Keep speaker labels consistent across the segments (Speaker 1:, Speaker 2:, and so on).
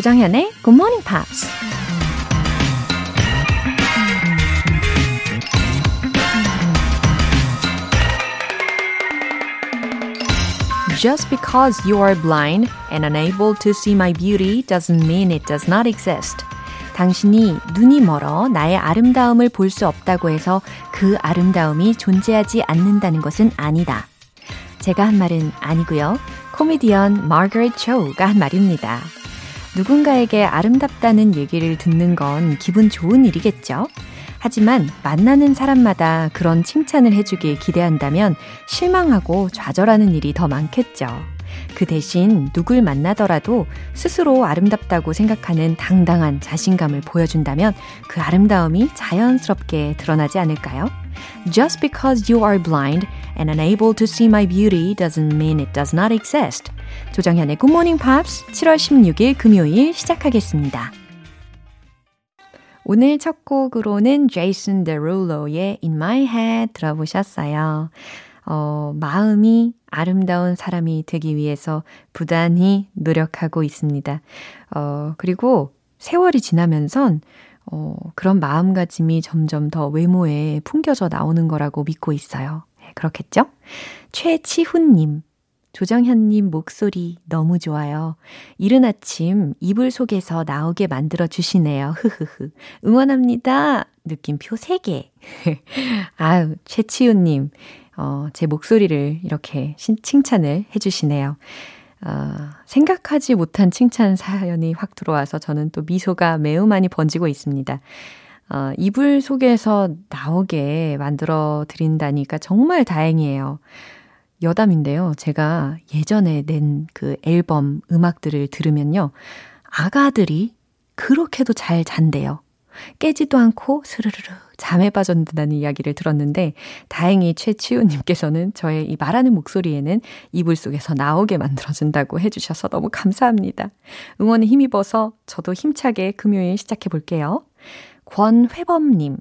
Speaker 1: 조정현의 Good Morning Pops. Just because you are blind and unable to see my beauty doesn't mean it does not exist. 당신이 눈이 멀어 나의 아름다움을 볼 수 없다고 해서 그 아름다움이 존재하지 않는다는 것은 아니다. 제가 한 말은 아니고요. 코미디언 마거릿 초우가 한 말입니다. 누군가에게 아름답다는 얘기를 듣는 건 기분 좋은 일이겠죠? 하지만 만나는 사람마다 그런 칭찬을 해주길 기대한다면 실망하고 좌절하는 일이 더 많겠죠. 그 대신 누굴 만나더라도 스스로 아름답다고 생각하는 당당한 자신감을 보여준다면 그 아름다움이 자연스럽게 드러나지 않을까요? Just because you are blind and unable to see my beauty doesn't mean it does not exist. 조정현의 Morning Pops 7월 16일 금요일 시작하겠습니다. 오늘 첫 곡으로는 제이슨 데룰로의 In My Head 들어보셨어요. 어, 마음이 아름다운 사람이 되기 위해서 부단히 노력하고 있습니다. 어, 그리고 세월이 지나면선 어, 그런 마음가짐이 점점 더 외모에 풍겨져 나오는 거라고 믿고 있어요. 네, 그렇겠죠? 최치훈님. 조정현님 목소리 너무 좋아요. 이른 아침 이불 속에서 나오게 만들어 주시네요. 흐흐흐. 응원합니다. 느낌표 3개. 아유, 최치훈님. 어, 제 목소리를 이렇게 신, 칭찬을 해주시네요. 어, 생각하지 못한 칭찬 사연이 확 들어와서 저는 또 미소가 매우 많이 번지고 있습니다. 어, 이불 속에서 나오게 만들어 드린다니까 정말 다행이에요. 여담인데요. 제가 예전에 낸 그 앨범 음악들을 들으면요. 아가들이 그렇게도 잘 잔대요. 깨지도 않고 스르르르 잠에 빠졌다는 이야기를 들었는데 다행히 최치우님께서는 저의 이 말하는 목소리에는 이불 속에서 나오게 만들어준다고 해주셔서 너무 감사합니다. 응원에 힘입어서 저도 힘차게 금요일 시작해 볼게요. 권회범님.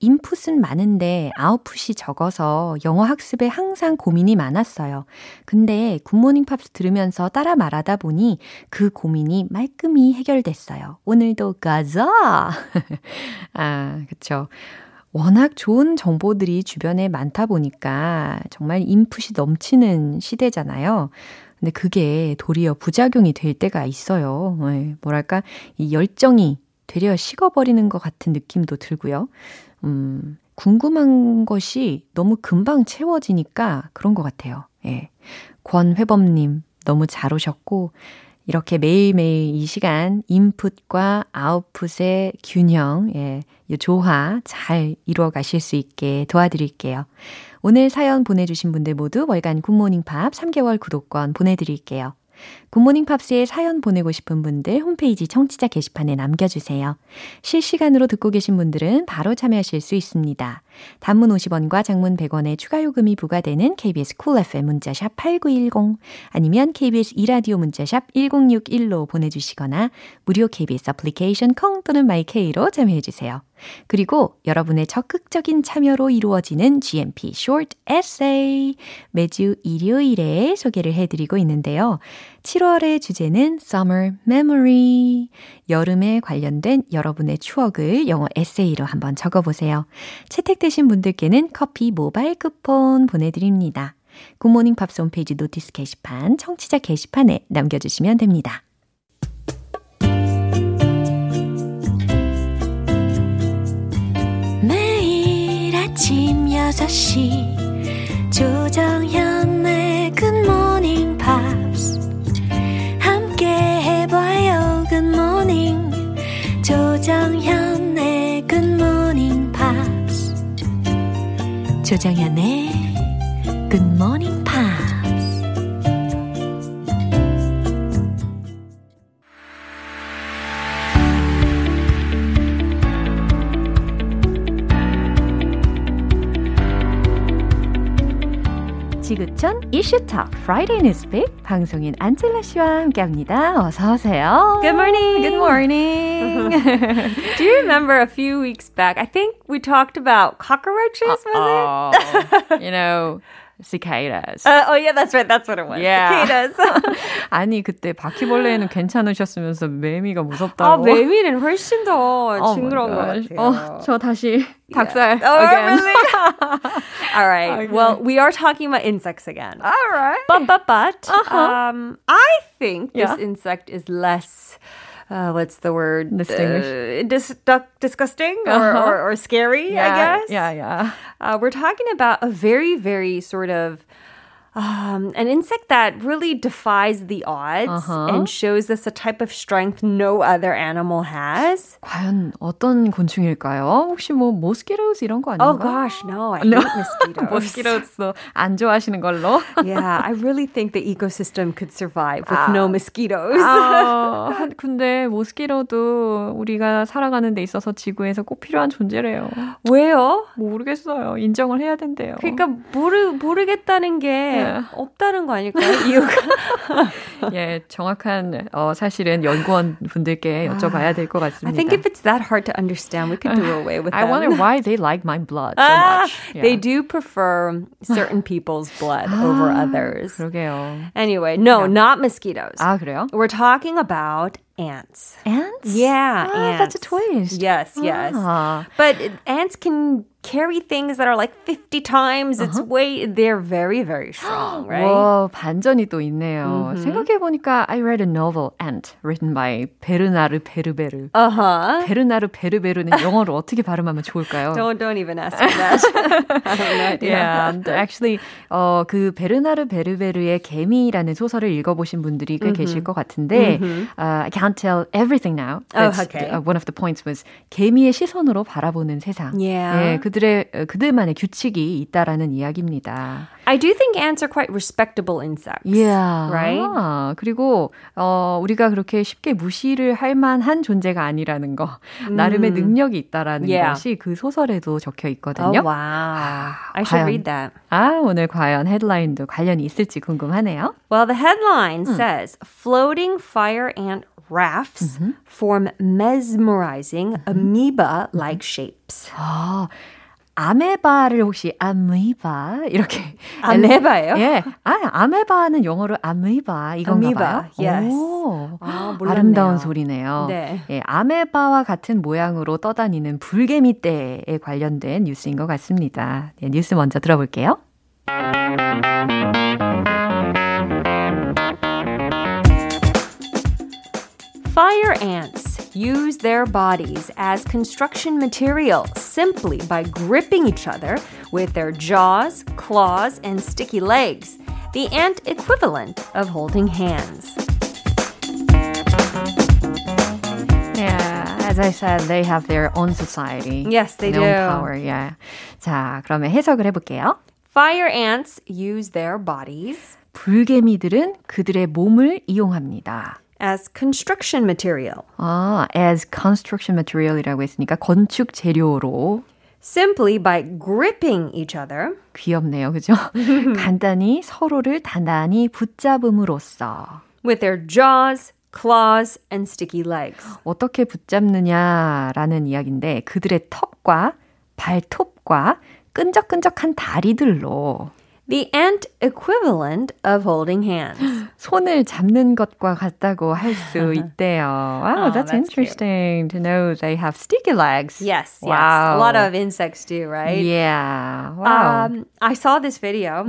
Speaker 1: 인풋은 많은데 아웃풋이 적어서 영어 학습에 항상 고민이 많았어요. 근데 굿모닝 팝스 들으면서 따라 말하다 보니 그 고민이 말끔히 해결됐어요. 오늘도 가자! 아, 그쵸. 워낙 좋은 정보들이 주변에 많다 보니까 정말 인풋이 넘치는 시대잖아요. 근데 그게 도리어 부작용이 될 때가 있어요. 네, 뭐랄까, 이 열정이 되려 식어버리는 것 같은 느낌도 들고요. 음, 궁금한 것이 너무 금방 채워지니까 그런 것 같아요. 예. 권회범님, 너무 잘 오셨고, 이렇게 매일매일 이 시간 인풋과 아웃풋의 균형, 예, 이 조화 잘 이루어 가실 수 있게 도와드릴게요. 오늘 사연 보내주신 분들 모두 월간 굿모닝 팝 3개월 구독권 보내드릴게요. 굿모닝 팝스에 사연 보내고 싶은 분들 홈페이지 청취자 게시판에 남겨주세요. 실시간으로 듣고 계신 분들은 바로 참여하실 수 있습니다. 단문 50원과 장문 100원의 추가 요금이 부과되는 KBS cool FM 문자샵 8910 아니면 KBS 이라디오 문자샵 1061로 보내주시거나 무료 KBS 애플리케이션 콩 또는 마이케이로 참여해주세요. 그리고 여러분의 적극적인 참여로 이루어지는 GMP Short Essay 매주 일요일에 소개를 해드리고 있는데요. 7월의 주제는 Summer Memory. 여름에 관련된 여러분의 추억을 영어 에세이로 한번 적어보세요. 채택되신 분들께는 커피 모바일 쿠폰 보내드립니다. 굿모닝 팝스 홈페이지 notice 게시판, 청취자 게시판에 남겨주시면 됩니다. 매일 아침 6시 조정현 조정현의 굿모닝 지구촌 이슈톡 Friday Newspeak 방송인 안젤라 씨와 함께합니다. 어서 오세요.
Speaker 2: Good morning.
Speaker 1: Good morning.
Speaker 2: Do you remember a few weeks back? I think we talked about cockroaches. Was
Speaker 1: uh, it?
Speaker 2: Oh,
Speaker 1: you know. cicadas.
Speaker 2: Uh, oh yeah, that's right. That's what it was.
Speaker 1: Yeah.
Speaker 2: Cicadas.
Speaker 1: 아니 그때 바퀴벌레는 괜찮으셨으면서 매미가
Speaker 2: 아,
Speaker 1: 무섭다고.
Speaker 2: 매미는 훨씬 더
Speaker 1: Oh my
Speaker 2: 징그러운 것
Speaker 1: gosh.
Speaker 2: 같아요.
Speaker 1: 어, 저 다시 닭살
Speaker 2: Oh,
Speaker 1: again.
Speaker 2: really? All right.
Speaker 1: Okay.
Speaker 2: Well, we are talking about insects again.
Speaker 1: All right.
Speaker 2: But, but, but, um, I think
Speaker 1: Yeah.
Speaker 2: this insect is less. Uh, what's the word?
Speaker 1: Distinguished?
Speaker 2: Uh, dis- disgusting or,
Speaker 1: Uh-huh.
Speaker 2: or, or scary, I guess.
Speaker 1: Yeah, yeah.
Speaker 2: Uh, we're talking about a very, very sort of um, an insect that really defies the odds
Speaker 1: Uh-huh.
Speaker 2: and shows us a type of strength no other animal has.
Speaker 1: 과연 어떤 곤충일까요? 혹시 뭐 모스키토스 이런 거 아닌가?
Speaker 2: Oh gosh, no, I
Speaker 1: No.
Speaker 2: hate mosquitoes.
Speaker 1: 모스키토스 안 좋아하시는 걸로.
Speaker 2: yeah, I really think the ecosystem could survive with no mosquitoes.
Speaker 1: 아, 한- 근데 모스키토도 우리가 살아가는 데 있어서 지구에서 꼭 필요한 존재래요.
Speaker 2: 왜요?
Speaker 1: 모르겠어요. 인정을 해야 된대요.
Speaker 2: 그러니까 모르 모르겠다는 게
Speaker 1: 네.
Speaker 2: 없다는 거 아닐까요? 이유가
Speaker 1: 예, 정확한 어, 사실은 연구원 분들께 여쭤봐야 될 것
Speaker 2: I
Speaker 1: 같습니다.
Speaker 2: think if it's that hard to understand, we could do away with
Speaker 1: I
Speaker 2: them.
Speaker 1: wonder why they like my blood so
Speaker 2: Ah,
Speaker 1: much. Yeah.
Speaker 2: They do prefer certain people's blood over others.
Speaker 1: 그러게요.
Speaker 2: Anyway, no, not mosquitoes.
Speaker 1: 아, 그래요?
Speaker 2: We're talking about ants.
Speaker 1: Ants?
Speaker 2: Yeah,
Speaker 1: ah,
Speaker 2: ants.
Speaker 1: that's a twist.
Speaker 2: Yes, yes.
Speaker 1: Ah.
Speaker 2: But ants can carry things that are like 50 times its
Speaker 1: Uh-huh.
Speaker 2: weight. They're very, very strong, right?
Speaker 1: 와, 반전이 또 있네요. 생각해보니까 I read a novel, Ant, written by 베르나르 베르베르.
Speaker 2: Uh-huh.
Speaker 1: 베르나르 베르베르는 영어로 어떻게 발음하면 좋을까요?
Speaker 2: Don't don't even ask me that. I have no idea.
Speaker 1: Yeah, actually, 어, 그 베르나르 베르베르의 개미라는 소설을 읽어보신 분들이 꽤 계실 것 같은데, uh, I can't tell everything now.
Speaker 2: Oh,
Speaker 1: That's
Speaker 2: okay.
Speaker 1: the- uh, one of the points was 개미의 시선으로 바라보는 세상.
Speaker 2: Yeah.
Speaker 1: 예, 그 들의 어, 그들만의 규칙이 있다라는 이야기입니다.
Speaker 2: I do think ants are quite respectable insects.
Speaker 1: Yeah.
Speaker 2: Right?
Speaker 1: 아, 그리고 어 우리가 그렇게 쉽게 무시를 할 만한 존재가 아니라는 거. 나름의 능력이 있다라는
Speaker 2: Yeah.
Speaker 1: 것이 그 소설에도 적혀
Speaker 2: Oh
Speaker 1: 있거든요.
Speaker 2: wow. I should
Speaker 1: 과연-
Speaker 2: read that.
Speaker 1: 아, 오늘 과연 헤드라인도 관련이 있을지 궁금하네요.
Speaker 2: Well, the headline says floating fire ant rafts form mesmerizing amoeba-like shapes.
Speaker 1: 아, 아메바를 혹시 아메바 이렇게
Speaker 2: 아메바예요?
Speaker 1: 예. 아, 아메바는 영어로 아메바 이건가
Speaker 2: 아메바,
Speaker 1: 봐요.
Speaker 2: yes.
Speaker 1: 오,
Speaker 2: 아.
Speaker 1: 아름다운 소리네요.
Speaker 2: 네.
Speaker 1: 예, 아메바와 같은 모양으로 떠다니는 불개미 떼에 관련된 뉴스인 것 같습니다. 네, 뉴스 먼저 들어볼게요.
Speaker 2: Fire ants use their bodies as construction material simply by gripping each other with their jaws, claws, and sticky legs, the ant equivalent of holding hands.
Speaker 1: Yeah, as I said, they have their own society.
Speaker 2: Yes, they
Speaker 1: their
Speaker 2: do.
Speaker 1: own power. Yeah. 자, 그러면 해석을 해볼게요.
Speaker 2: Fire ants use their bodies
Speaker 1: 불개미들은 그들의 몸을 이용합니다.
Speaker 2: As construction material
Speaker 1: 아, as construction material이라고 했으니까 건축 재료로
Speaker 2: simply by gripping each other
Speaker 1: 귀엽네요. 그죠? 간단히 서로를 단단히 붙잡음으로써
Speaker 2: with their jaws, claws, and sticky legs.
Speaker 1: 어떻게 붙잡느냐라는 이야기인데 그들의 턱과 발톱과 끈적끈적한 다리들로
Speaker 2: The ant equivalent of holding hands.
Speaker 1: 손을 잡는 것과 같다고 할 수 있대요. Wow,
Speaker 2: Oh,
Speaker 1: that's,
Speaker 2: that's cute.
Speaker 1: interesting to know they have sticky legs.
Speaker 2: Yes, yes.
Speaker 1: Wow.
Speaker 2: A lot of insects do, right?
Speaker 1: Yeah. Wow.
Speaker 2: Um, I saw this video.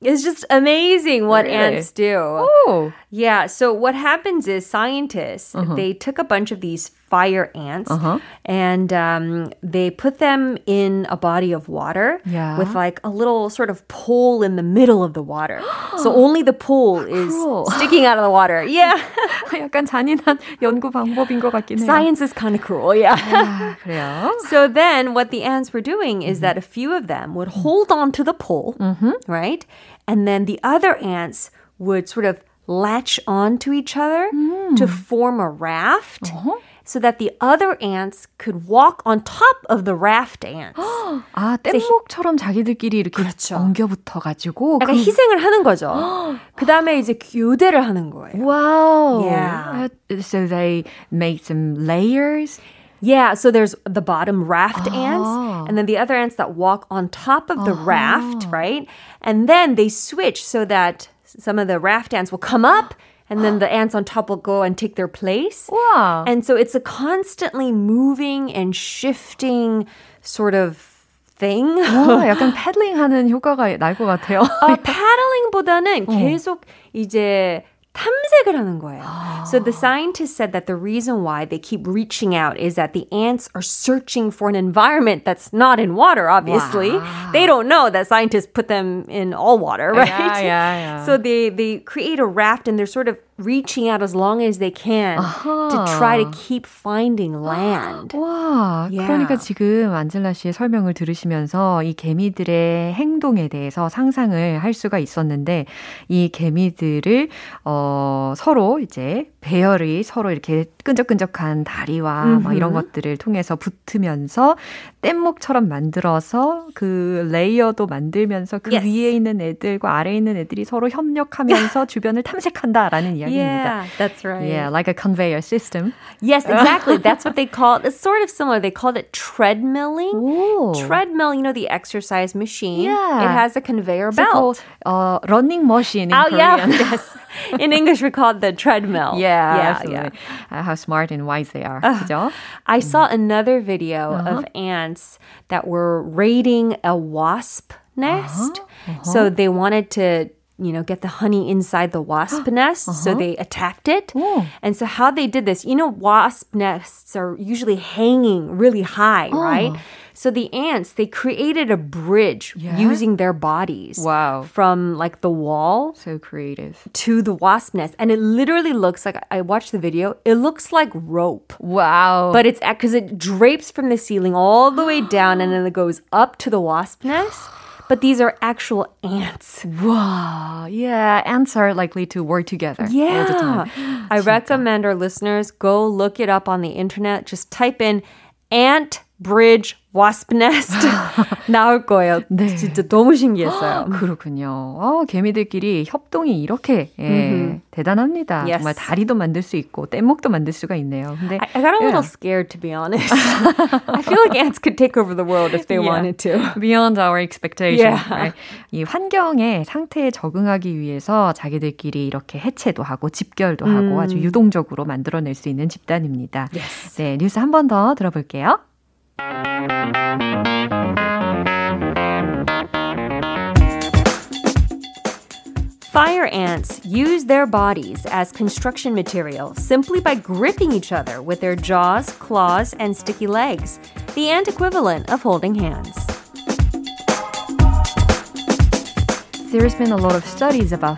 Speaker 2: It's just amazing what
Speaker 1: Really?
Speaker 2: ants do.
Speaker 1: oh.
Speaker 2: Yeah, so what happens is scientists, they took a bunch of these fire ants
Speaker 1: Uh-huh.
Speaker 2: and um, they put them in a body of water
Speaker 1: Yeah.
Speaker 2: with like a little sort of pole in the middle of the water. so only the pole is
Speaker 1: Cruel.
Speaker 2: sticking out of the water. Yeah.
Speaker 1: 약간 잔인한 연구 방법인 것 같긴 해요.
Speaker 2: Science is kind of cruel, yeah.
Speaker 1: 아, 그래요?
Speaker 2: So then, what the ants were doing is that a few of them would hold on to the pole, right? And then the other ants would sort of latch on to each other to form a raft so that the other ants could walk on top of the raft ants.
Speaker 1: 아, 뗏목처럼 자기들끼리 이렇게
Speaker 2: 그렇죠.
Speaker 1: 엉겨붙어가지고.
Speaker 2: 약간 희생을 하는 거죠. 그 다음에 이제 교대를 하는 거예요.
Speaker 1: Wow.
Speaker 2: Yeah.
Speaker 1: Uh, So they made some layers.
Speaker 2: Yeah, so there's the bottom raft ants, and then the other ants that walk on top of the raft, right? And then they switch so that some of the raft ants will come up and then the ants on top will go and take their place.
Speaker 1: Wow.
Speaker 2: And so it's a constantly moving and shifting sort of thing.
Speaker 1: 와, 약간 패들링하는 효과가 날 것 같아요.
Speaker 2: 어, 패들링보다는 계속 이제 탐색을 하는 거예요. So the scientists said that the reason why they keep reaching out is that the ants are searching for an environment that's not in water, obviously.
Speaker 1: Wow.
Speaker 2: They don't know that scientists put them in all water, right?
Speaker 1: Yeah, yeah, yeah.
Speaker 2: So they, they create a raft and they're sort of reaching out as long as they can to try to keep finding land.
Speaker 1: 와,
Speaker 2: Yeah.
Speaker 1: 그러니까 지금 안젤라 씨의 설명을 들으시면서 이 개미들의 행동에 대해서 상상을 할 수가 있었는데 이 개미들을 어, 서로 이제 배열이 서로 이렇게 끈적끈적한 다리와 막 이런 것들을 통해서 붙으면서 뗏목처럼 만들어서 그 레이어도 만들면서 그
Speaker 2: Yes.
Speaker 1: 위에 있는 애들과 아래에 있는 애들이 서로 협력하면서 주변을 탐색한다라는 이야기
Speaker 2: yeah, that's right.
Speaker 1: Yeah, like a conveyor system.
Speaker 2: Yes, exactly. that's what they call it. It's sort of similar. They called it treadmilling.
Speaker 1: Ooh.
Speaker 2: Treadmill, you know, the exercise machine.
Speaker 1: Yeah.
Speaker 2: It has a conveyor
Speaker 1: belt. Called, uh, running machine in
Speaker 2: oh,
Speaker 1: Korean.
Speaker 2: Yeah, yes. in English, we call it the treadmill.
Speaker 1: Yeah,
Speaker 2: yeah,
Speaker 1: absolutely.
Speaker 2: yeah.
Speaker 1: Uh, how smart and wise they are. Uh,
Speaker 2: I mm. saw another video uh-huh. of ants that were raiding a wasp nest. Uh-huh. Uh-huh. So they wanted to you know, get the honey inside the wasp nest. So uh-huh. they attacked it.
Speaker 1: Oh.
Speaker 2: And so how they did this, you know, wasp nests are usually hanging really high, oh. right? So the ants, they created a bridge
Speaker 1: Yeah?
Speaker 2: using their bodies
Speaker 1: Wow.
Speaker 2: from like the wall
Speaker 1: So creative.
Speaker 2: to the wasp nest. And it literally looks like, I watched the video, it looks like rope.
Speaker 1: Wow.
Speaker 2: But it's because it drapes from the ceiling all the way down and then it goes up to the wasp nest. But these are actual ants.
Speaker 1: wow. Yeah, ants are likely to work together all the time.
Speaker 2: I recommend our listeners go look it up on the internet. Just type in ant bridge wasp nest 나올 거예요. 진짜 너무 신기했어요.
Speaker 1: 그렇군요. 어, 개미들끼리 협동이 이렇게 예, 대단합니다.
Speaker 2: Yes.
Speaker 1: 정말 다리도 만들 수 있고 뗏목도 만들 수가 있네요. 근데
Speaker 2: I, I got a
Speaker 1: yeah.
Speaker 2: little scared to be honest. I feel like ants could take over the world if they
Speaker 1: Yeah.
Speaker 2: wanted to.
Speaker 1: Beyond our expectation.
Speaker 2: Yeah.
Speaker 1: right? 이 환경의 상태에 적응하기 위해서 자기들끼리 이렇게 해체도 하고 집결도 하고 아주 유동적으로 만들어낼 수 있는 집단입니다.
Speaker 2: Yes.
Speaker 1: 네, 뉴스 한 번 더 들어볼게요.
Speaker 2: Fire ants use their bodies as construction material simply by gripping each other with their jaws, claws, and sticky legs, the ant equivalent of holding hands.
Speaker 1: There's been a lot of studies about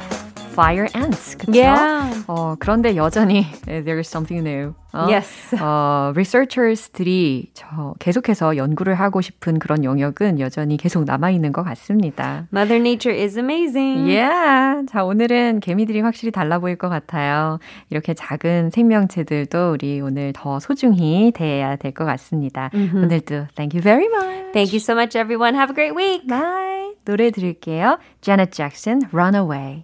Speaker 1: fire ants. 그쵸?
Speaker 2: Yeah.
Speaker 1: 어, 그런데 여전히 there's something new. 어?
Speaker 2: Yes.
Speaker 1: 어, researchers들이 저 계속해서 연구를 하고 싶은 그런 영역은 여전히 계속 남아 있는 것 같습니다.
Speaker 2: Mother Nature is amazing.
Speaker 1: Yeah. 자, 오늘은 개미들이 확실히 달라 보일 것 같아요. 이렇게 작은 생명체들도 우리 오늘 더 소중히 대해야 될 것 같습니다. 오늘도 thank you very much.
Speaker 2: Thank you so much, everyone. Have a great week.
Speaker 1: Bye. 노래 들을게요. Janet Jackson, Runaway.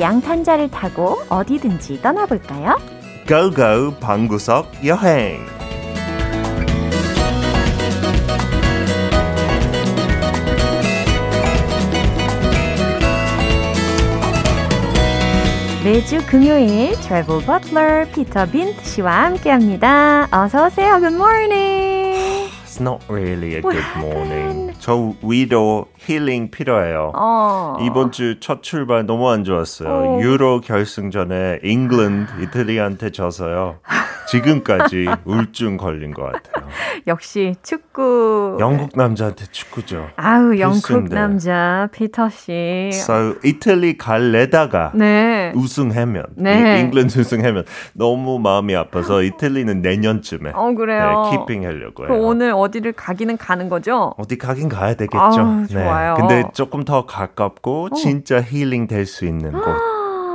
Speaker 1: 양탄자를 타고 어디든지 떠나볼까요?
Speaker 3: Go go 방구석 여행
Speaker 1: 매주 금요일 travel butler 피터 빈트 씨와 함께합니다. 어서 오세요. Good morning.
Speaker 3: It's not really a good morning. 저 위로 힐링 필요해요.
Speaker 1: 어.
Speaker 3: 이번 주 첫 출발 너무 안 좋았어요.
Speaker 1: 어.
Speaker 3: 유로 결승전에 잉글랜드 이탈리아한테 져서요. 지금까지 우울증 걸린 것 같아요.
Speaker 1: 역시 축구.
Speaker 3: 영국 남자한테 축구죠.
Speaker 1: 아우, 영국. 남자 피터 씨.
Speaker 3: So 이탈리 갈려다가
Speaker 1: 네.
Speaker 3: 우승하면
Speaker 1: 네.
Speaker 3: 이- 잉글랜드 우승하면 너무 마음이 아파서 이탈리는 내년쯤에
Speaker 1: 어, 그래요.
Speaker 3: 네, keeping 하려고
Speaker 1: 그
Speaker 3: 해요.
Speaker 1: 오늘 어디를 가기는 가는 거죠?
Speaker 3: 어디 가긴 가야 되겠죠.
Speaker 1: 아우, 좋아요. 어.
Speaker 3: 네. 근데 조금 더 가깝고 진짜 힐링 될 수 있는 곳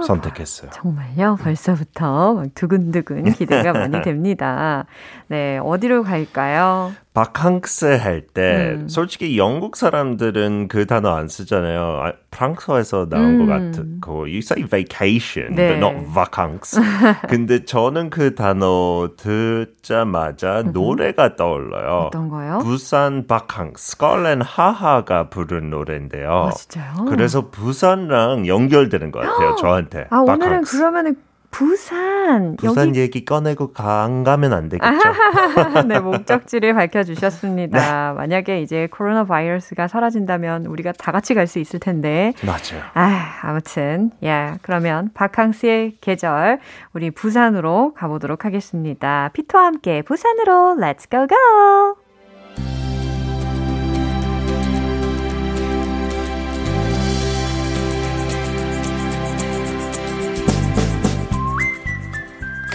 Speaker 3: 선택했어요.
Speaker 1: 정말요? 벌써부터 막 두근두근 기대가 많이 됩니다. 네, 어디로 갈까요?
Speaker 3: 바캉스 할때
Speaker 1: 음.
Speaker 3: 솔직히 영국 사람들은 그 단어 안 쓰잖아요. 아, 프랑스어에서 나온 것
Speaker 1: 음.
Speaker 3: 같고 you say vacation
Speaker 1: 네.
Speaker 3: but not vacances. 근데 저는 그 단어 듣자마자 노래가 떠올라요.
Speaker 1: 어떤 거요?
Speaker 3: 부산 바캉스 스컬렌 하하가 부른 노래인데요.
Speaker 1: 아, 진짜요?
Speaker 3: 그래서 부산랑 연결되는 것 같아요. 저한테.
Speaker 1: 아, 오늘은
Speaker 3: 바캉스.
Speaker 1: 그러면은 부산,
Speaker 3: 부산
Speaker 1: 여기
Speaker 3: 얘기 꺼내고 가- 안 가면 안 되겠죠.
Speaker 1: 네, 목적지를 밝혀주셨습니다. 만약에 이제 코로나 바이러스가 사라진다면 우리가 다 같이 갈 수 있을 텐데.
Speaker 3: 맞아요.
Speaker 1: 아, 아무튼, 야, 그러면 바캉스의 계절, 우리 부산으로 가보도록 하겠습니다. 피터와 함께 부산으로 go go!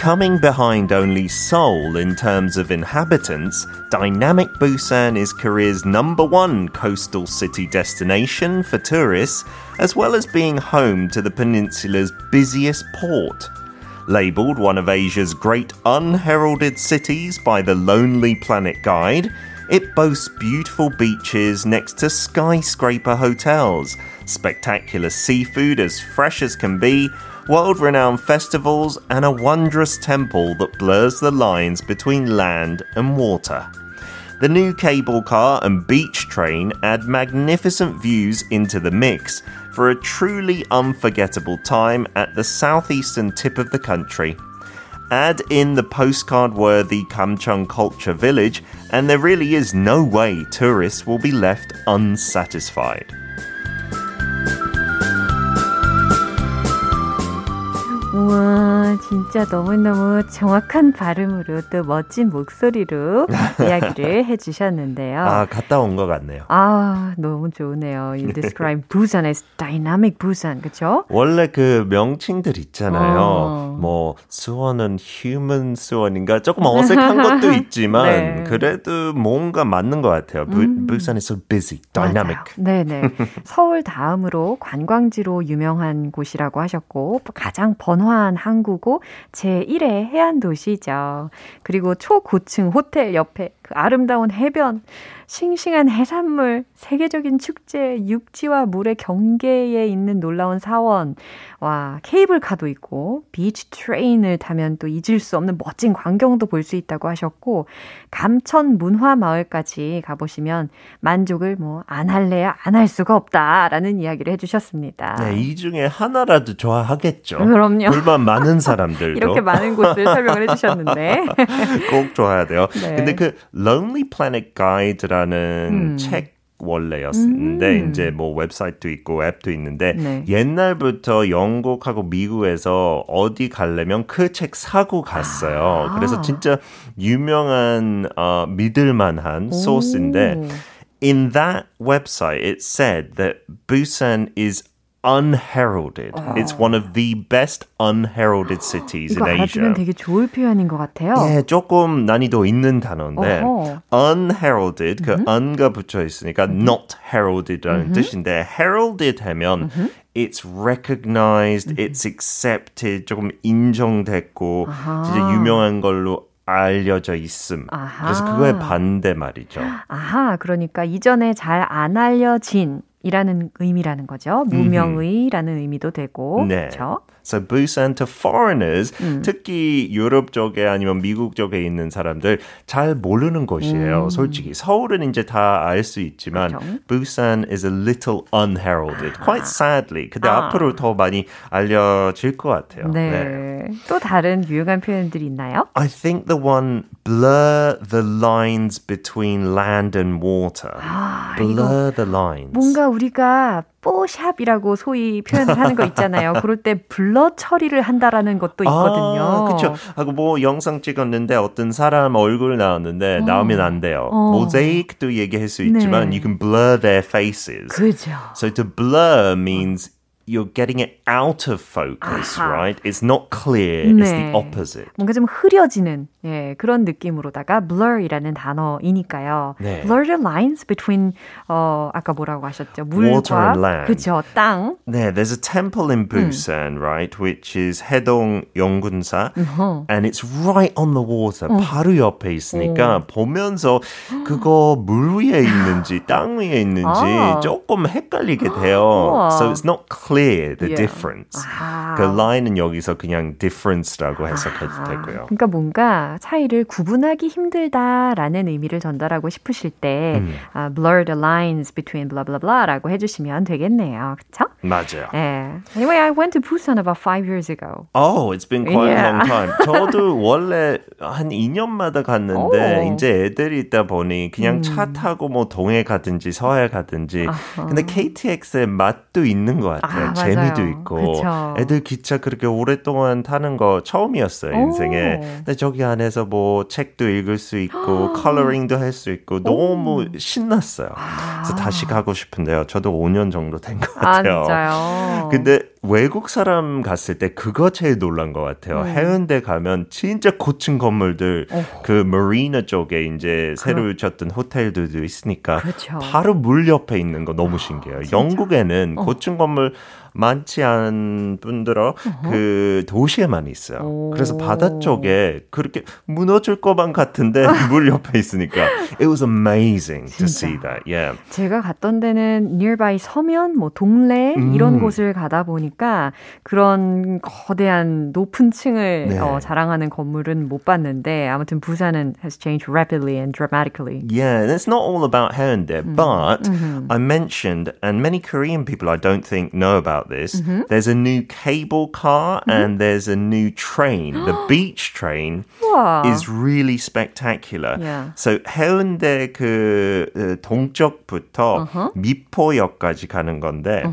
Speaker 3: Coming behind only Seoul in terms of inhabitants, dynamic Busan is Korea's number one coastal city destination for tourists, as well as being home to the peninsula's busiest port. Labeled one of Asia's great unheralded cities by the Lonely Planet Guide, it boasts beautiful beaches next to skyscraper hotels, spectacular seafood as fresh as can be, world renowned festivals, and a wondrous temple that blurs the lines between land and water. The new cable car and beach train add magnificent views into the mix for a truly unforgettable time at the southeastern tip of the country. Add in the postcard worthy Kamchung Culture Village, and there really is no way tourists will be left unsatisfied.
Speaker 1: 우와, 진짜 너무너무 정확한 발음으로 또 멋진 목소리로 이야기를 해주셨는데요.
Speaker 3: 아, 갔다 온 것 같네요.
Speaker 1: 아, 너무 좋으네요. You describe Busan as dynamic Busan, 그쵸?
Speaker 3: 원래 그 명칭들 있잖아요.
Speaker 1: 어.
Speaker 3: 뭐 수원은 human 수원인가 조금 어색한 것도 있지만
Speaker 1: 네.
Speaker 3: 그래도 뭔가 맞는 것 같아요. 부, 부산 is so busy, dynamic.
Speaker 1: 맞아요. 네네. 서울 다음으로 관광지로 유명한 곳이라고 하셨고, 가장 번화한 항구고, 제1의 해안 도시죠. 그리고 초고층 호텔 옆에 그 아름다운 해변, 싱싱한 해산물, 세계적인 축제, 육지와 물의 경계에 있는 놀라운 사원, 와, 케이블카도 있고, beach train을 타면 또 잊을 수 없는 멋진 광경도 볼 수 있다고 하셨고, 감천 문화 마을까지 가보시면 만족을 뭐 안 할래야 안 할 수가 없다라는 이야기를 해주셨습니다.
Speaker 3: 네, 이 중에 하나라도 좋아하겠죠.
Speaker 1: 그럼요.
Speaker 3: 불만 많은 사람들도
Speaker 1: 이렇게 많은 곳을 설명을 해주셨는데.
Speaker 3: 꼭 좋아야 돼요.
Speaker 1: 네.
Speaker 3: 근데 그 Lonely Planet Guide라는
Speaker 1: 음.
Speaker 3: 책 원래였는데
Speaker 1: 음.
Speaker 3: 이제 뭐 웹사이트도 있고 앱도 있는데
Speaker 1: 네.
Speaker 3: 옛날부터 영국하고 미국에서 어디 가려면 그 책 사고 갔어요.
Speaker 1: 아.
Speaker 3: 그래서 진짜 유명한 어, 믿을만한 소스인데
Speaker 1: 오.
Speaker 3: in that website it said that Busan is unheralded. It's one of the best unheralded cities
Speaker 1: 이거
Speaker 3: in Asia.
Speaker 1: 되게 좋을 표현인 것 같아요.
Speaker 3: 예, 조금 난이도 있는 단어인데
Speaker 1: 어허.
Speaker 3: unheralded 그 un가 붙여 있으니까 not heralded라는 뜻인데 heralded 하면 it's recognized, it's accepted, 조금 인정됐고 진짜 유명한 걸로 알려져 있음.
Speaker 1: 아하.
Speaker 3: 그래서 그거의 반대 말이죠.
Speaker 1: 아하, 그러니까 이전에 잘 안 알려진 이라는 의미라는 거죠. 무명의라는 의미도 되고.
Speaker 3: 네.
Speaker 1: 그렇죠?
Speaker 3: So Busan to foreigners,
Speaker 1: 음.
Speaker 3: 특히 유럽 쪽에 아니면 미국 쪽에 있는 사람들 잘 모르는 곳이에요. 솔직히 서울은 이제 다 알 수 있지만
Speaker 1: 음. 그렇죠.
Speaker 3: Busan is a little unheralded, quite sadly. 근데
Speaker 1: 아.
Speaker 3: 앞으로 더 많이 알려질 것 같아요.
Speaker 1: 네. 또 다른 유용한 표현들이 있나요?
Speaker 3: I think the one blur the lines between land and water. blur the lines.
Speaker 1: 뭔가 우리가 뽀샵이라고 소위 표현을 하는 거 있잖아요. 그럴 때 블러 처리를 한다라는 것도 있거든요.
Speaker 3: 아, 그렇죠. 하고 뭐 영상 찍었는데 어떤 사람 얼굴 나왔는데 나오면 안 돼요.
Speaker 1: 어.
Speaker 3: 모자이크도 얘기할 수 있지만
Speaker 1: 네.
Speaker 3: you can blur their faces.
Speaker 1: 그죠.
Speaker 3: So to blur means you're getting it out of focus,
Speaker 1: 아하.
Speaker 3: right? It's not clear. It's the
Speaker 1: 네.
Speaker 3: opposite.
Speaker 1: 뭔가 좀 흐려지는 예, 그런 느낌으로다가 blur이라는 단어이니까요.
Speaker 3: 네.
Speaker 1: blur the lines between 어 아까 뭐라고 하셨죠? 물과
Speaker 3: Water and land.
Speaker 1: 그죠 땅.
Speaker 3: Yeah, there's a temple in Busan, right, which is Haedong Yonggunsa, and it's right on the water. 바로 옆에 있으니까 보면서 그거 물 위에 있는지 땅 위에 있는지
Speaker 1: 아.
Speaker 3: 조금 헷갈리게 돼요.
Speaker 1: 우와.
Speaker 3: So it's not clear the
Speaker 1: Yeah.
Speaker 3: difference.
Speaker 1: 아.
Speaker 3: 그 line은 여기서 그냥 difference라고 해석해도 되고요.
Speaker 1: 그러니까 뭔가 차이를 구분하기 힘들다라는 의미를 전달하고 싶으실 때
Speaker 3: 음.
Speaker 1: 아, blur the lines between blah blah blah라고 해주시면 되겠네요. 그렇죠?
Speaker 3: 맞아요.
Speaker 1: 예. Anyway, I went to Busan about five years ago.
Speaker 3: Oh, it's been quite
Speaker 1: Yeah.
Speaker 3: a long time. 저도 원래 한 2년마다 갔는데
Speaker 1: 오.
Speaker 3: 이제 애들이 있다 보니 그냥 차 타고 뭐 동해 가든지 서해 가든지. 근데 KTX의 맛도 있는 것 같아요.
Speaker 1: 아,
Speaker 3: 재미도
Speaker 1: 맞아요.
Speaker 3: 있고.
Speaker 1: 그쵸.
Speaker 3: 애들 기차 그렇게 오랫동안 타는 거 처음이었어요, 인생에.
Speaker 1: 오.
Speaker 3: 근데 저기 안에 서 뭐 책도 읽을 수 있고 컬러링도 할 수 있고 너무 신났어요. 그래서 다시 가고 싶은데요. 저도 5년 정도 된것
Speaker 1: 아,
Speaker 3: 같아요.
Speaker 1: 진짜요?
Speaker 3: 근데 외국 사람 갔을 때 그거 제일 놀란 것 같아요.
Speaker 1: 음.
Speaker 3: 해운대 가면 진짜 고층 건물들 그 머리나 쪽에 이제 새로 졌던 호텔들도 있으니까
Speaker 1: 그렇죠.
Speaker 3: 바로 물 옆에 있는 거 너무 신기해요. 영국에는
Speaker 1: 어.
Speaker 3: 고층 건물 많지 않은 분들어 그 도시에만 있어요.
Speaker 1: 오.
Speaker 3: 그래서 바다 쪽에 그렇게 무너질 것만 같은데 물 옆에 있으니까 it was amazing to see that. Yeah.
Speaker 1: 제가 갔던 데는 nearby 서면, 뭐 동래 이런
Speaker 3: 음.
Speaker 1: 곳을 가다 보니까 그런 거대한 높은 층을
Speaker 3: 네.
Speaker 1: 어, 자랑하는 건물은 못 봤는데 아무튼 부산은 has changed rapidly and dramatically.
Speaker 3: Yeah, and it's not all about Haeundae, but I mentioned, and many Korean people I don't think know about this. There's a new cable car and there's a new train. the beach train
Speaker 1: 우와.
Speaker 3: is really spectacular.
Speaker 1: Yeah.
Speaker 3: So 해운대 그 어, 동쪽부터 미포역까지 가는 건데,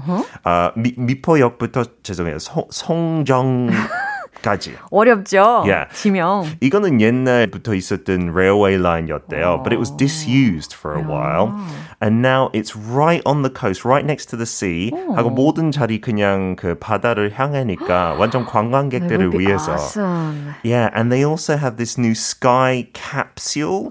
Speaker 3: 아 미, 미포역부터 죄송해요, 송, 송정 까지.
Speaker 1: 어렵죠?
Speaker 3: Yeah.
Speaker 1: 지명.
Speaker 3: 이거는 옛날부터 있었던 railway line이었대요. But it was disused for a while. And now it's right on the coast, right next to the sea. 하고 모든 자리 그냥 그 바다를 향하니까 완전
Speaker 1: That
Speaker 3: 관광객들을
Speaker 1: would be
Speaker 3: 위해서.
Speaker 1: awesome.
Speaker 3: Yeah, and they also have this new sky capsule.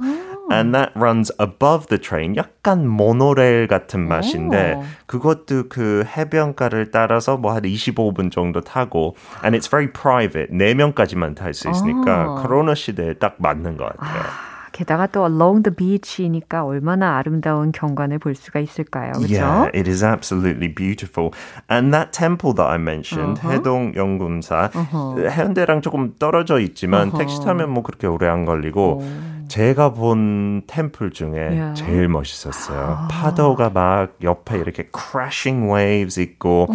Speaker 3: And that runs above the train. 약간 모노레일 같은 맛인데
Speaker 1: 오.
Speaker 3: 그것도 그 해변가를 따라서 뭐 한 25분 정도 타고 and it's very private. 4명까지만 탈 수 있으니까
Speaker 1: 아.
Speaker 3: 코로나 시대에 딱 맞는 것 같아요.
Speaker 1: 게다가 또 along the beach이니까 얼마나 아름다운 경관을 볼 수가 있을까요? 그렇죠?
Speaker 3: Yeah, it is absolutely beautiful. And that temple that I mentioned, 해동 영금사, 해운대랑 조금 떨어져 있지만 택시 타면 뭐 그렇게 오래 안 걸리고 제가 본 템플 중에
Speaker 1: Yeah.
Speaker 3: 제일 멋있었어요. 파도가 막 옆에 이렇게 crashing waves 있고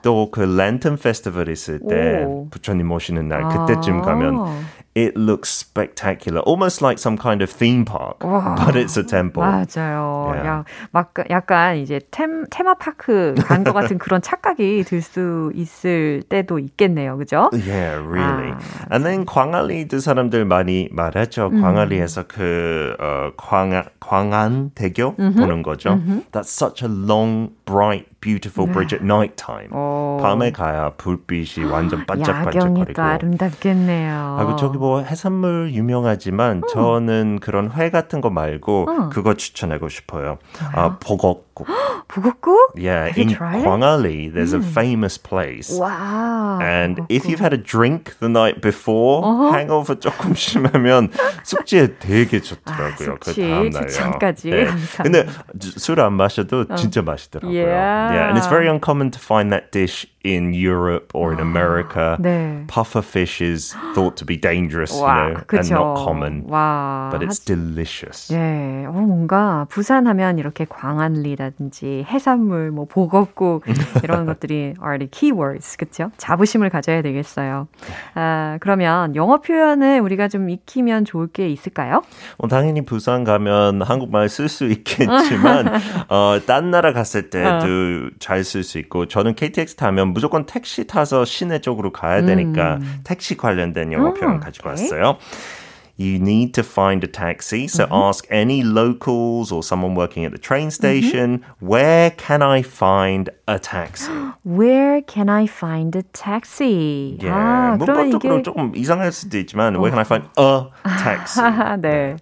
Speaker 3: 또그 랜턴 페스티벌 있을 때
Speaker 1: 오.
Speaker 3: 부처님 오시는 날 그때쯤
Speaker 1: 아.
Speaker 3: 가면 it looks spectacular, almost like some kind of theme park, but it's a temple.
Speaker 1: 맞아요.
Speaker 3: Yeah.
Speaker 1: 야, 막 약간 이제 템, 테마파크 간 것 같은 그런 착각이 들 수 있을 때도 있겠네요. 그죠?
Speaker 3: Yeah, really.
Speaker 1: 아,
Speaker 3: And then 광안리도 사람들 많이 말하죠.
Speaker 1: 음.
Speaker 3: 광안리에서 그 어, 광안 광안 대교 보는 거죠. That's such a long, bright, beautiful bridge at night time.
Speaker 1: 오.
Speaker 3: 밤에 가야 불빛이 완전
Speaker 1: 야경이 또
Speaker 3: 반짝반짝거리고.
Speaker 1: 아름답겠네요.
Speaker 3: 하고 저기 뭐 해산물 유명하지만 음. 저는 그런 회 같은 거 말고 음. 그거 추천하고 싶어요. 아, 보곡국.
Speaker 1: 보곡국?
Speaker 3: Yeah, in Kwangali, there's a famous place.
Speaker 1: Wow.
Speaker 3: And 보곡국. if you've had a drink the night before, uh-huh. hangover 조금 심하면 숙취에 되게 좋더라고요.
Speaker 1: 아, 그 다음 날요. 추천까지. 네.
Speaker 3: 근데 술 안 마셔도 진짜 맛있더라고요.
Speaker 1: Yeah.
Speaker 3: yeah, and it's very uncommon to find that dish in Europe or in America.
Speaker 1: 네.
Speaker 3: Puffer fish is thought to be dangerous, 와, you know, 그쵸. and not common.
Speaker 1: 와,
Speaker 3: but it's delicious.
Speaker 1: 예, 어, 뭔가 부산하면 이렇게 광안리라든지 해산물, 뭐 보겁국 이런 것들이 are the keywords, 그렇죠? 자부심을 가져야 되겠어요. 아, 그러면 영어 표현을 우리가 좀 익히면 좋을 게 있을까요?
Speaker 3: 어, 당연히 부산 가면 한국말 쓸 수 있겠지만 어, 딴 나라 갔을 때도 어. 잘쓸 수 있고 저는 KTX 타면 무조건 택시 타서 시내 쪽으로 가야 되니까 음. 택시 관련된 영어 표현 가지고 okay. 왔어요. you need to find a taxi. So mm-hmm. ask any locals or someone working at the train station, mm-hmm. where can I find a taxi?
Speaker 1: Where can I find a taxi?
Speaker 3: Yeah. 아, 문법적으로 이게... 조금 이상할 수도 있지만, where can I find a taxi?
Speaker 1: 네.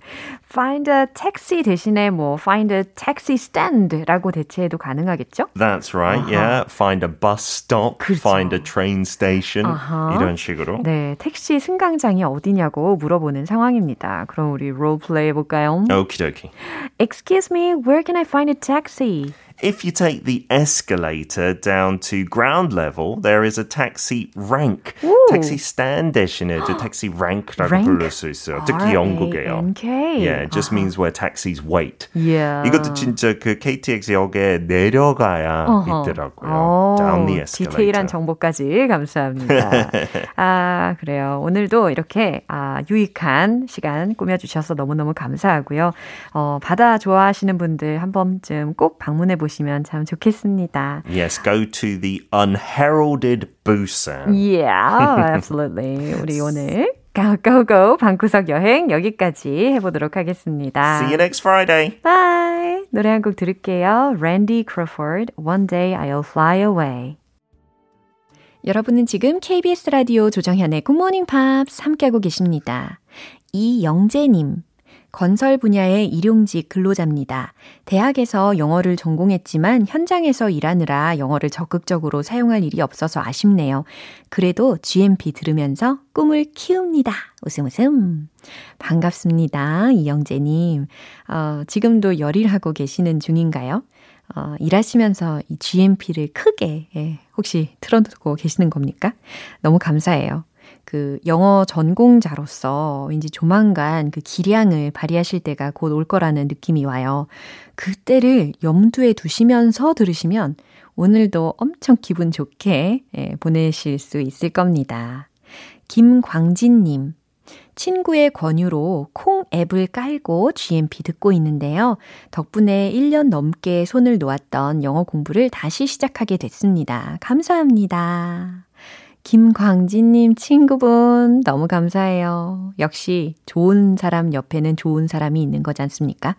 Speaker 1: Find a taxi 대신에 뭐 find a taxi stand라고 대체해도 가능하겠죠?
Speaker 3: That's right. Uh-huh. Yeah. Find a bus stop, 그렇죠. find a train station uh-huh. 이런 식으로.
Speaker 1: 네, 택시 승강장이 어디냐고 물어보는 상황입니다. 그럼 우리 롤 플레이 해 볼까요?
Speaker 3: Dokie.
Speaker 1: Excuse me, where can I find a taxi?
Speaker 3: If you take the escalator down to ground level, there is a taxi rank. Ooh. taxi stand 대신에 이제 taxi rank라고 rank? 부를 수 있어요. 특히 영국에요. Yeah, it just uh-huh. means where taxis wait.
Speaker 1: Yeah.
Speaker 3: 이것도 진짜 그 KTX역에 내려가야 uh-huh. 있더라고요. 오, down the escalator.
Speaker 1: 디테일한 정보까지 감사합니다. 아, 그래요. 오늘도 이렇게 아, 유익한 시간 꾸며주셔서 너무너무 감사하고요. 어, 바다 좋아하시는 분들 한 번쯤 꼭 방문해 보시면 보시면 참 좋겠습니다.
Speaker 3: Yes, go to the unheralded Busan.
Speaker 1: Yeah, absolutely. 우리 오늘 고고고 방구석 여행 여기까지 해보도록 하겠습니다.
Speaker 3: See you next Friday.
Speaker 1: Bye. 노래 한 곡 들을게요. Randy Crawford, One Day I'll Fly Away. 여러분은 지금 KBS 라디오 조정현의 Good Morning Pops 함께하고 계십니다. 이영재님. 건설 분야의 일용직 근로자입니다. 대학에서 영어를 전공했지만 현장에서 일하느라 영어를 적극적으로 사용할 일이 없어서 아쉽네요. 그래도 GMP 들으면서 꿈을 키웁니다. 웃음 웃음. 반갑습니다. 이영재님. 어, 지금도 열일하고 계시는 중인가요? 어, 일하시면서 이 GMP를 크게 예, 혹시 틀어두고 계시는 겁니까? 너무 감사해요. 그 영어 전공자로서 왠지 조만간 그 기량을 발휘하실 때가 곧 올 거라는 느낌이 와요. 그때를 염두에 두시면서 들으시면 오늘도 엄청 기분 좋게 예, 보내실 수 있을 겁니다. 김광진님. 친구의 권유로 콩 앱을 깔고 GMP 듣고 있는데요. 덕분에 1년 넘게 손을 놓았던 영어 공부를 다시 시작하게 됐습니다. 감사합니다. 김광진님 친구분, 너무 감사해요. 역시 좋은 사람 옆에는 좋은 사람이 있는 거지 않습니까?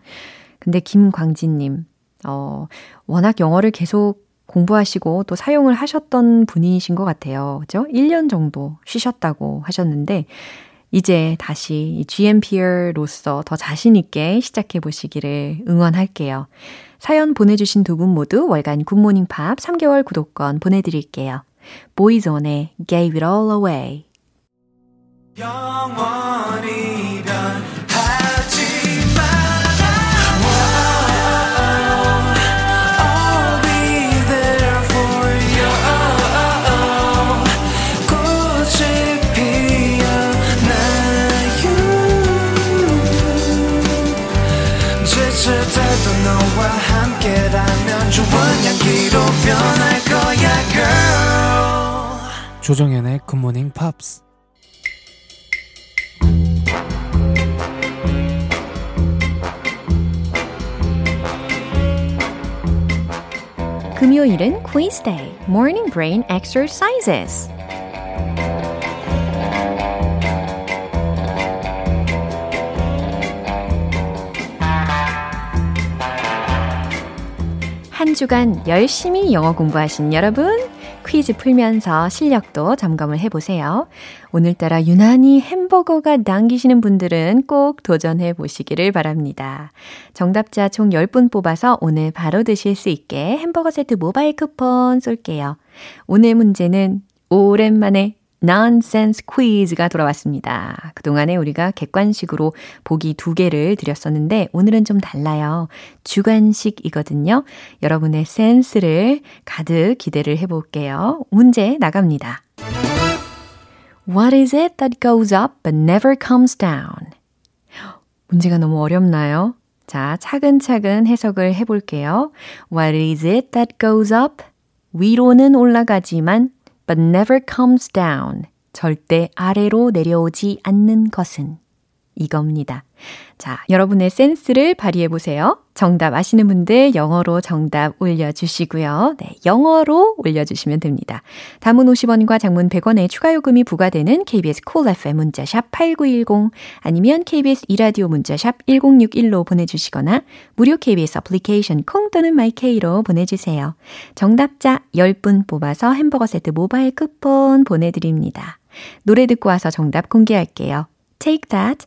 Speaker 1: 근데 김광진님, 어, 워낙 영어를 계속 공부하시고 또 사용을 하셨던 분이신 것 같아요. 그죠? 1년 정도 쉬셨다고 하셨는데, 이제 다시 GMPer로서 더 자신있게 시작해 보시기를 응원할게요. 사연 보내주신 두 분 모두 월간 굿모닝 팝스 3개월 구독권 보내드릴게요. 보이존의 Gave It All Away. 너와 함께라면 좋은 향기로 변할 거야 girl 조정현의 굿모닝 팝스 금요일은 quiz day, morning brain exercises. 한 주간 열심히 영어 공부하신 여러분, 퀴즈 풀면서 실력도 점검을 해보세요. 오늘따라 유난히 햄버거가 당기시는 분들은 꼭 도전해 보시기를 바랍니다. 정답자 총 10분 뽑아서 오늘 바로 드실 수 있게 햄버거 세트 모바일 쿠폰 쏠게요. 오늘 문제는 오랜만에 nonsense quiz가 돌아왔습니다. 그동안에 우리가 객관식으로 보기 두 개를 드렸었는데 오늘은 좀 달라요. 주관식이거든요. 여러분의 센스를 가득 기대를 해볼게요. 문제 나갑니다. What is it that goes up but never comes down? 문제가 너무 어렵나요? 자, 차근차근 해석을 해볼게요. What is it that goes up? 위로는 올라가지만 but never comes down. 절대 아래로 내려오지 않는 것은 이겁니다. 자, 여러분의 센스를 발휘해 보세요. 정답 아시는 분들 영어로 정답 올려주시고요. 네, 영어로 올려주시면 됩니다. 단문 50원과 장문 100원의 추가 요금이 부과되는 KBS cool FM 문자샵 8910 아니면 KBS 이라디오 문자샵 1061로 보내주시거나 무료 KBS 애플리케이션 콩 또는 마이케이로 보내주세요. 정답자 10분 뽑아서 햄버거 세트 모바일 쿠폰 보내드립니다. 노래 듣고 와서 정답 공개할게요. Take that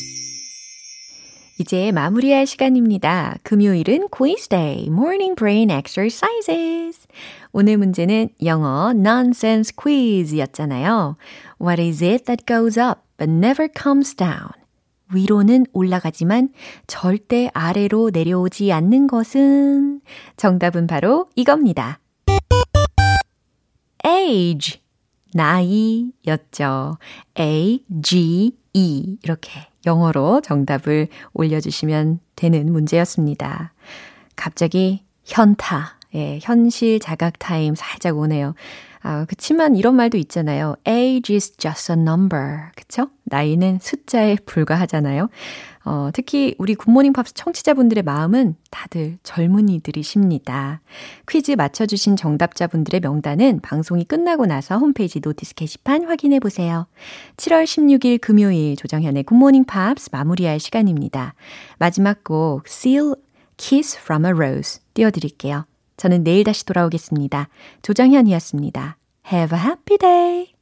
Speaker 1: 이제 마무리할 시간입니다. 금요일은 quiz day, morning brain exercises. 오늘 문제는 영어 nonsense quiz였잖아요. What is it that goes up but never comes down? 위로는 올라가지만 절대 아래로 내려오지 않는 것은 정답은 바로 이겁니다. age 나이였죠. A G E 이렇게 영어로 정답을 올려주시면 되는 문제였습니다. 갑자기 현타, 예, 현실 자각 타임 살짝 오네요. 아, 그치만 이런 말도 있잖아요. Age is just a number. 그쵸? 나이는 숫자에 불과하잖아요. 어, 특히 우리 굿모닝 팝스 청취자분들의 마음은 다들 젊은이들이십니다. 퀴즈 맞춰주신 정답자분들의 명단은 방송이 끝나고 나서 홈페이지 notice 게시판 확인해 보세요. 7월 16일 금요일 조정현의 굿모닝 팝스 마무리할 시간입니다. 마지막 곡 Seal Kiss from a Rose 띄워드릴게요. 저는 내일 다시 돌아오겠습니다. 조정현이었습니다. Have a happy day!